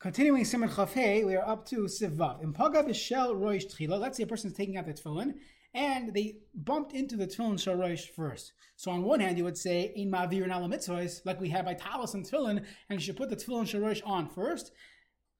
Continuing Siman Chafei, we are up to Sivav. In Paga B'Shel Roish Tchila, let's say a person is taking out the tefillin, and they bumped into the tefillin Shel Roish first. So on one hand, you would say, In Ma'avir and Alamitzvahs, like we have by Talis and tefillin, and you should put the tefillin Shel Roish on first.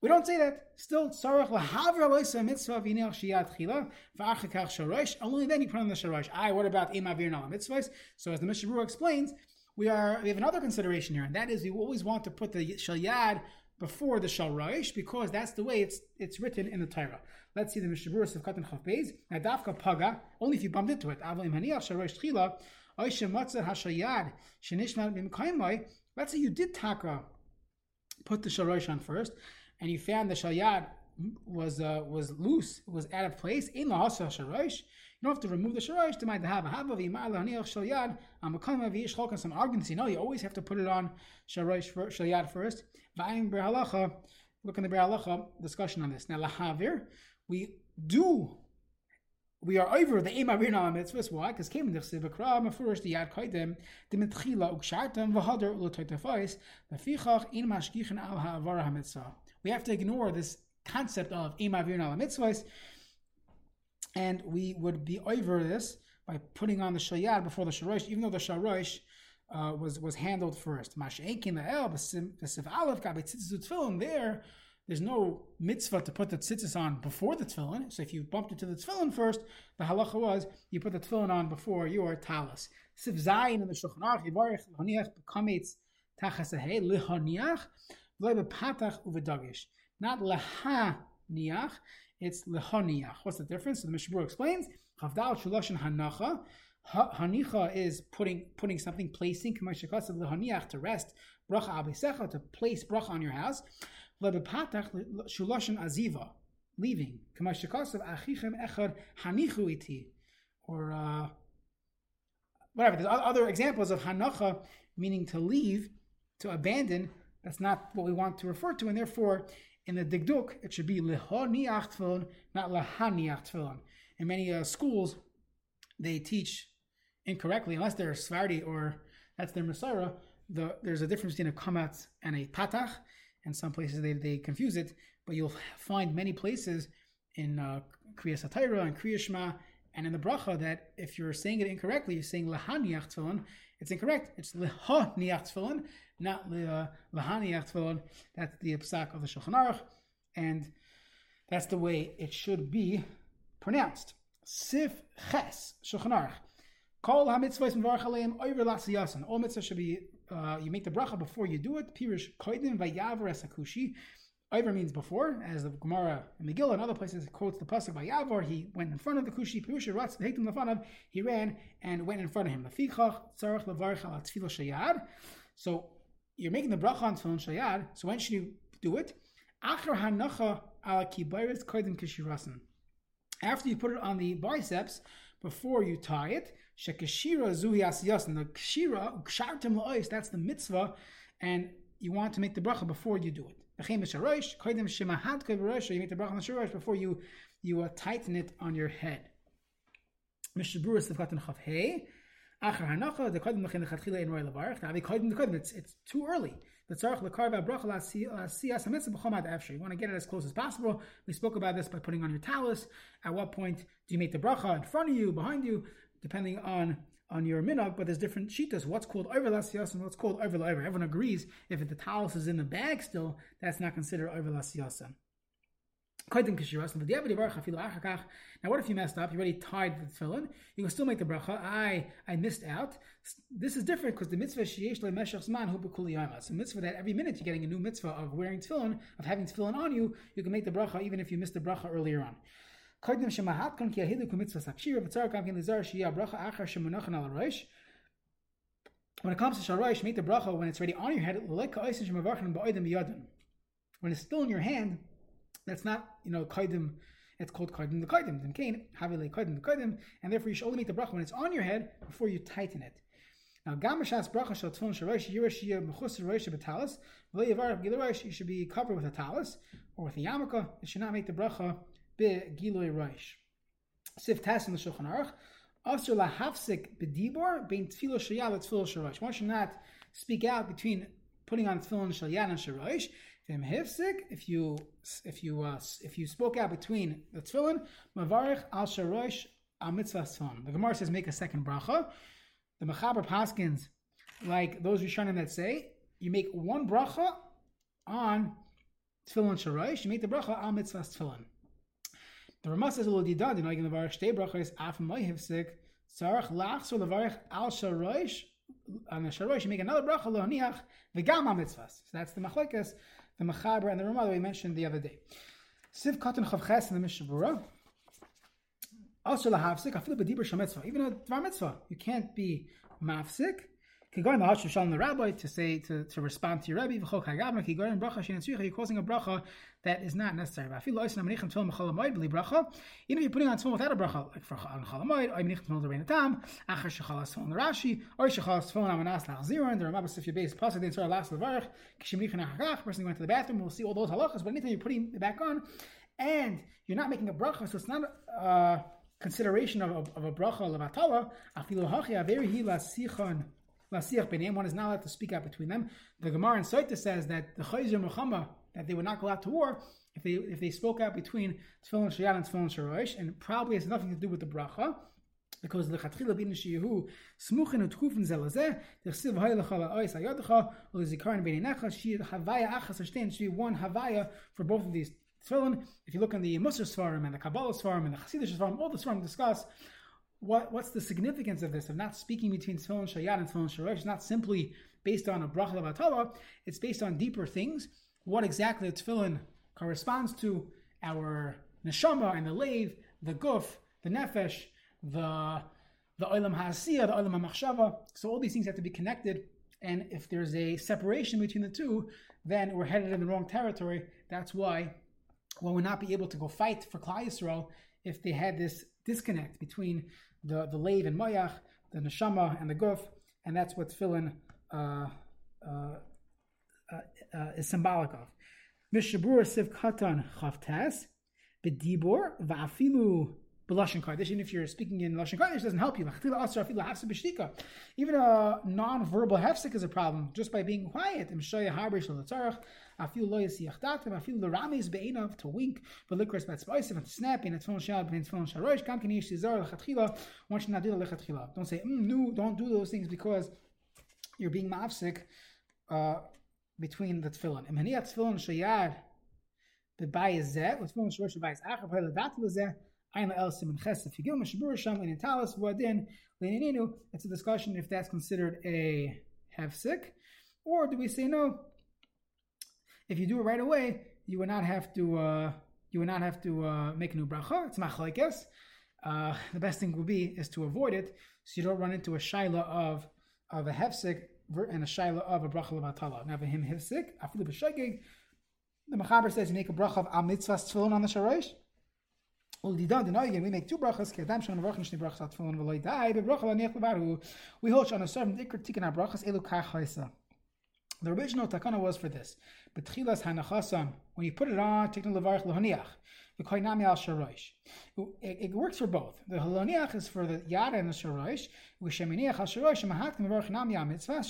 We don't say that. Still, tzarech lahaver loisa mitzvah v'inel shiyat chila v'achakach sharosh. Only then you put on the sharosh. I. What about imavir nala mitzvahs? So as the Mishnah explains, we are we have another consideration here, and that is we always want to put the shalyad before the Shalraish because that's the way it's it's written in the Torah. Let's see the Mishaburas of Katan Chav Beis. Nadavka Paga, only if you bumped into it. Avalim Haniach Shalraish Tchila, Oisha Matzah Hashayad, Shenishma Bimkaimai. Let's say you did Taka, put the Shalraish on first, and you found the Shalyad was uh, was loose, was out of place. In the la Shalosh, you don't have to remove the sharash to hava v'imar laniach shalyad v'ish cholkan. Some arguments, you know, you always have to put it on sharash shalyad first. V'ayim Biur Halacha. Look in the Biur Halacha discussion on this. Now lahavir, we do. We are over the ema virna mitzvahs. Why? Because came in the sibakra mafurish the yad kaidem the mitchila ukshartam v'hader ulotoitafais v'fichach in mashgichin al ha'avara hamitzvah. We have to ignore this concept of ema virna mitzvahs and we would be over this by putting on the shayad before the sharosh, even though the sharosh uh, was was handled first. There. There's no mitzvah to put the tzitzis on before the tefillin. So if you bumped into the tefillin first, the halacha was you put the tefillin on before your talis. In the shulchan aruch. Not l'haniach. It's lehaniach. What's the difference? So the Mishnah explains. Chavdal shuloshin hanacha. Hanicha is putting putting something, placing lehaniach to rest. Bracha abisecha to place bracha on your house. Lebepatach shuloshin aziva, leaving. Kamashakasav achichem echad hanichu iti, or uh, whatever. There's other examples of hanacha, meaning to leave, to abandon. That's not what we want to refer to, and therefore in the Digduk, it should be lehoniach tefillin, not lahaniach tefillin. In many uh, schools, they teach incorrectly, unless they're Svardi or that's their Messiah. The, there's a difference between a kamat and a patach, and some places they, they confuse it, but you'll find many places in uh, Kriya Satira and Kriya Shema and in the bracha that if you're saying it incorrectly, you're saying lahaniach tefillin, it's incorrect. It's lehaniach tefillin, not uh, lahaniach tefillin. That's the psak of the Shulchan Aruch, and that's the way it should be pronounced. Sif ches Shulchan Aruch. Kol ha-mitzvahs m'varach aleim over lasiyasan. All mitzvahs should be, uh, you make the bracha before you do it. Vayavar esakushi. Iver means before, as the Gemara in Megillah and other places quotes the pasuk by Yavor. He went in front of the Kushi, Pirusha Ratz, Hektim Lefanav. He ran and went in front of him. So you're making the bracha on Tefillah Shayad. So when should you do it? After you put it on the biceps, before you tie it, Shekashira Zuhi Asiyasan. The Kshartim La'ois. That's the mitzvah, and you want to make the bracha before you do it. Before you you uh, tighten it on your head. It's it's too early. You want to get it as close as possible. We spoke about this by putting on your talus. At what point do you make the bracha in front of you, behind you, depending on on your minhag, but there's different shitas. What's called over lasiyas and what's called over over. Everyone agrees if the talus is in the bag still, that's not considered overlasiyas. Now, what if you messed up? You already tied the tefillin. You can still make the bracha. I I missed out. This is different because the mitzvah sheyesh lemeshach zman hu It's a mitzvah that every minute you're getting a new mitzvah of wearing tefillin, of having tefillin on you. You can make the bracha even if you missed the bracha earlier on. When it comes to sharosh, make the bracha when it's ready on your head. When it's still in your hand, that's not you know kaidim. It's called kaidim the kaidim. Then kain havile kaidim the kaidim, and therefore you should only make the bracha when it's on your head before you tighten it. Now, gamashas bracha shel tefillin sharosh yirashiyah mechus rosh betalis v'lo yavar gilarosh. You should be covered with a talis or with a yarmulke. It should not make the bracha be Giloi Rosh. Sif Tas in the Shulchan Aruch. Asr lahafsik bedibor bein tefillah shayal tefillah sharosh. One should not speak out between putting on tefillin shalyad and sharosh. If you if you uh, if you spoke out between the tefillin, mavarich al sharosh al mitzvah tefillin. The Gemara says make a second bracha. The Mechaber Paskins, like those Rishonim that say, you make one bracha on tefillin sharosh. You make the bracha al mitzvah tefillin. The Ramah says. You know, you can levarich shtei brachas af moihivsik. Tzarich lachs or levarich al sharosh on the sharosh. You make another bracha lohaniach v'gam al mitzvahs. So that's the machlekes the machaber, and the Ramah that we mentioned the other day. Siv Katan Chavches in the Mishnah. Also lahavsik afilu b'dibur shemitzvah. Even a dvar mitzvah, you can't be mafsik. The Hashim Shalom the rabbi to say to, to respond to your in bracha shein tzricha. You're causing a bracha that is not necessary. Even if you're putting on tefillin without a bracha, like for on chol hamoed, or aminichem tefillin l'rein tam, achar shechalas tefillin Rashi, or shechalas tefillin amanas la'achziron. The Rambam if you base pasuk the entire last levarich kishimichem achakach. Person going to the bathroom, we'll see all those halachas. But anything you're putting it back on, and you're not making a bracha, so it's not. Uh, consideration of, of, of a bracha levatala, afilu hachia very hi lasichon lasiach b'neim. One is not allowed to speak out between them. The Gemara in Sotah says that the chayzer muhammad that they would not go out to war if they if they spoke out between tefillin shayat and tefillin shorosh, and probably has nothing to do with the bracha. Because the chatchila bin shehu smuchen utkufen zelazeh the siv haylecha la'ois hayadecha ulizikarin beinecha she havaya achas ashtain should be one havaya for both of these tefillin. If you look in the Musar Svarim and the Kabbalah Svarim and the Chassidish Svarim, all the Svarim discuss what, what's the significance of this, of not speaking between tefillin shayat and tefillin sharesh. It's not simply based on a bracha levatala, it's based on deeper things. What exactly the tefillin corresponds to, our neshama and the lave, the guf, the nefesh, the the olam ha'asiyah, the olam ha'machshava. So all these things have to be connected. And if there's a separation between the two, then we're headed in the wrong territory. That's why one would not be able to go fight for Klal Yisrael if they had this disconnect between the the lave and mayach, the neshama and the guf, and that's what tefillin uh, uh, uh, uh is symbolic of. Siv katan chavtes b'dibor va'afilu b'lashon kodesh. Even if you're speaking in lashon kodesh, doesn't help you. Even a non-verbal hefsek is a problem just by being quiet. To wink. Don't say mm, no. Don't do those things because you're being mafsik uh, between the tefillin. It's a discussion if that's considered a hefsik, or do we say no? If you do it right away, you would not have to uh, you would not have to uh, make a new bracha. It's machlekes. Uh, the best thing would be is to avoid it, so you don't run into a shaila of of a hefsik and a shaila of a bracha levatala. Now, him hefsik, afilu b'shegig. The Mechaber says you make a bracha of al mitzvahs tefillin on the sharesh. Well, the done again. We make two brachas. We hold on a certain ikr tikkun brachas the original takana was for this. But tchilas hanachasam, when you put it on, the levarich lohaniach. V'koinami al sharosh. It works for both. The haloniach is for the yad and the sharosh. V'sheminiach al sharosh, mahatkim levarich nami al mitzvah,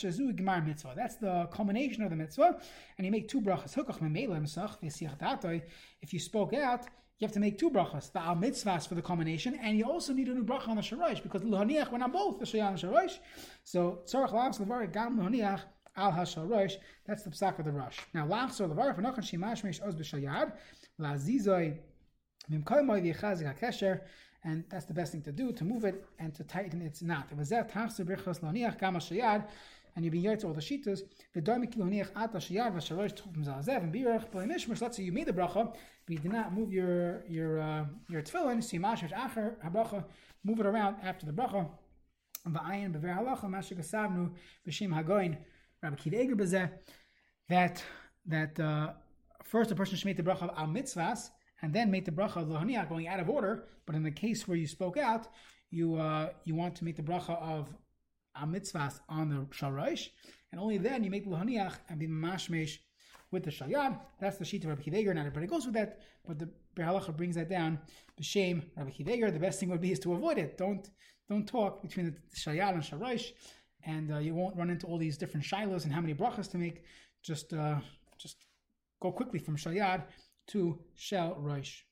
mitzvah. That's the culmination of the mitzvah. And you make two brachas. Hukach memela misach v'siach. If you spoke out, you have to make two brachas, the al mitzvahs for the culmination, and you also need a new bracha on the sharosh, because the lohaniach went on both, the shayah and the sharosh. So, tzarech lavs levarich gam lohaniach, al hashal rosh. That's the psak of the rush. Now lachzor levar for nochan shimash meish oz b'shayad lazizoi mimkol moy v'yichazik hakesher. And that's the best thing to do to move it and to tighten its knot. And you be to all the shitas. And birach b'mishmers. Let's say you made the bracha, but you did not move your your uh, your tefillin. Mashish acher habracha, move it around after the bracha. V'ayin b'ver halacha mashik asavnu b'shim hagoin. Rabbi Kiva Eger that that uh, first a person should make the bracha of al mitzvahs and then make the bracha of lohaniah going out of order. But in the case where you spoke out, you uh, you want to make the bracha of mitzvahs on the sharash, and only then you make the lohaniah and be mashmesh with the shayad. That's the sheet of Rabbi Kiva Not everybody goes with that, but the Biur Halacha brings that down. B'shem Rabbi Kiva The best thing would be is to avoid it. Don't don't talk between the shayad and sharash and uh, you won't run into all these different shilas and how many brachas to make. Just uh, just go quickly from Shal Yad to Shel Rosh.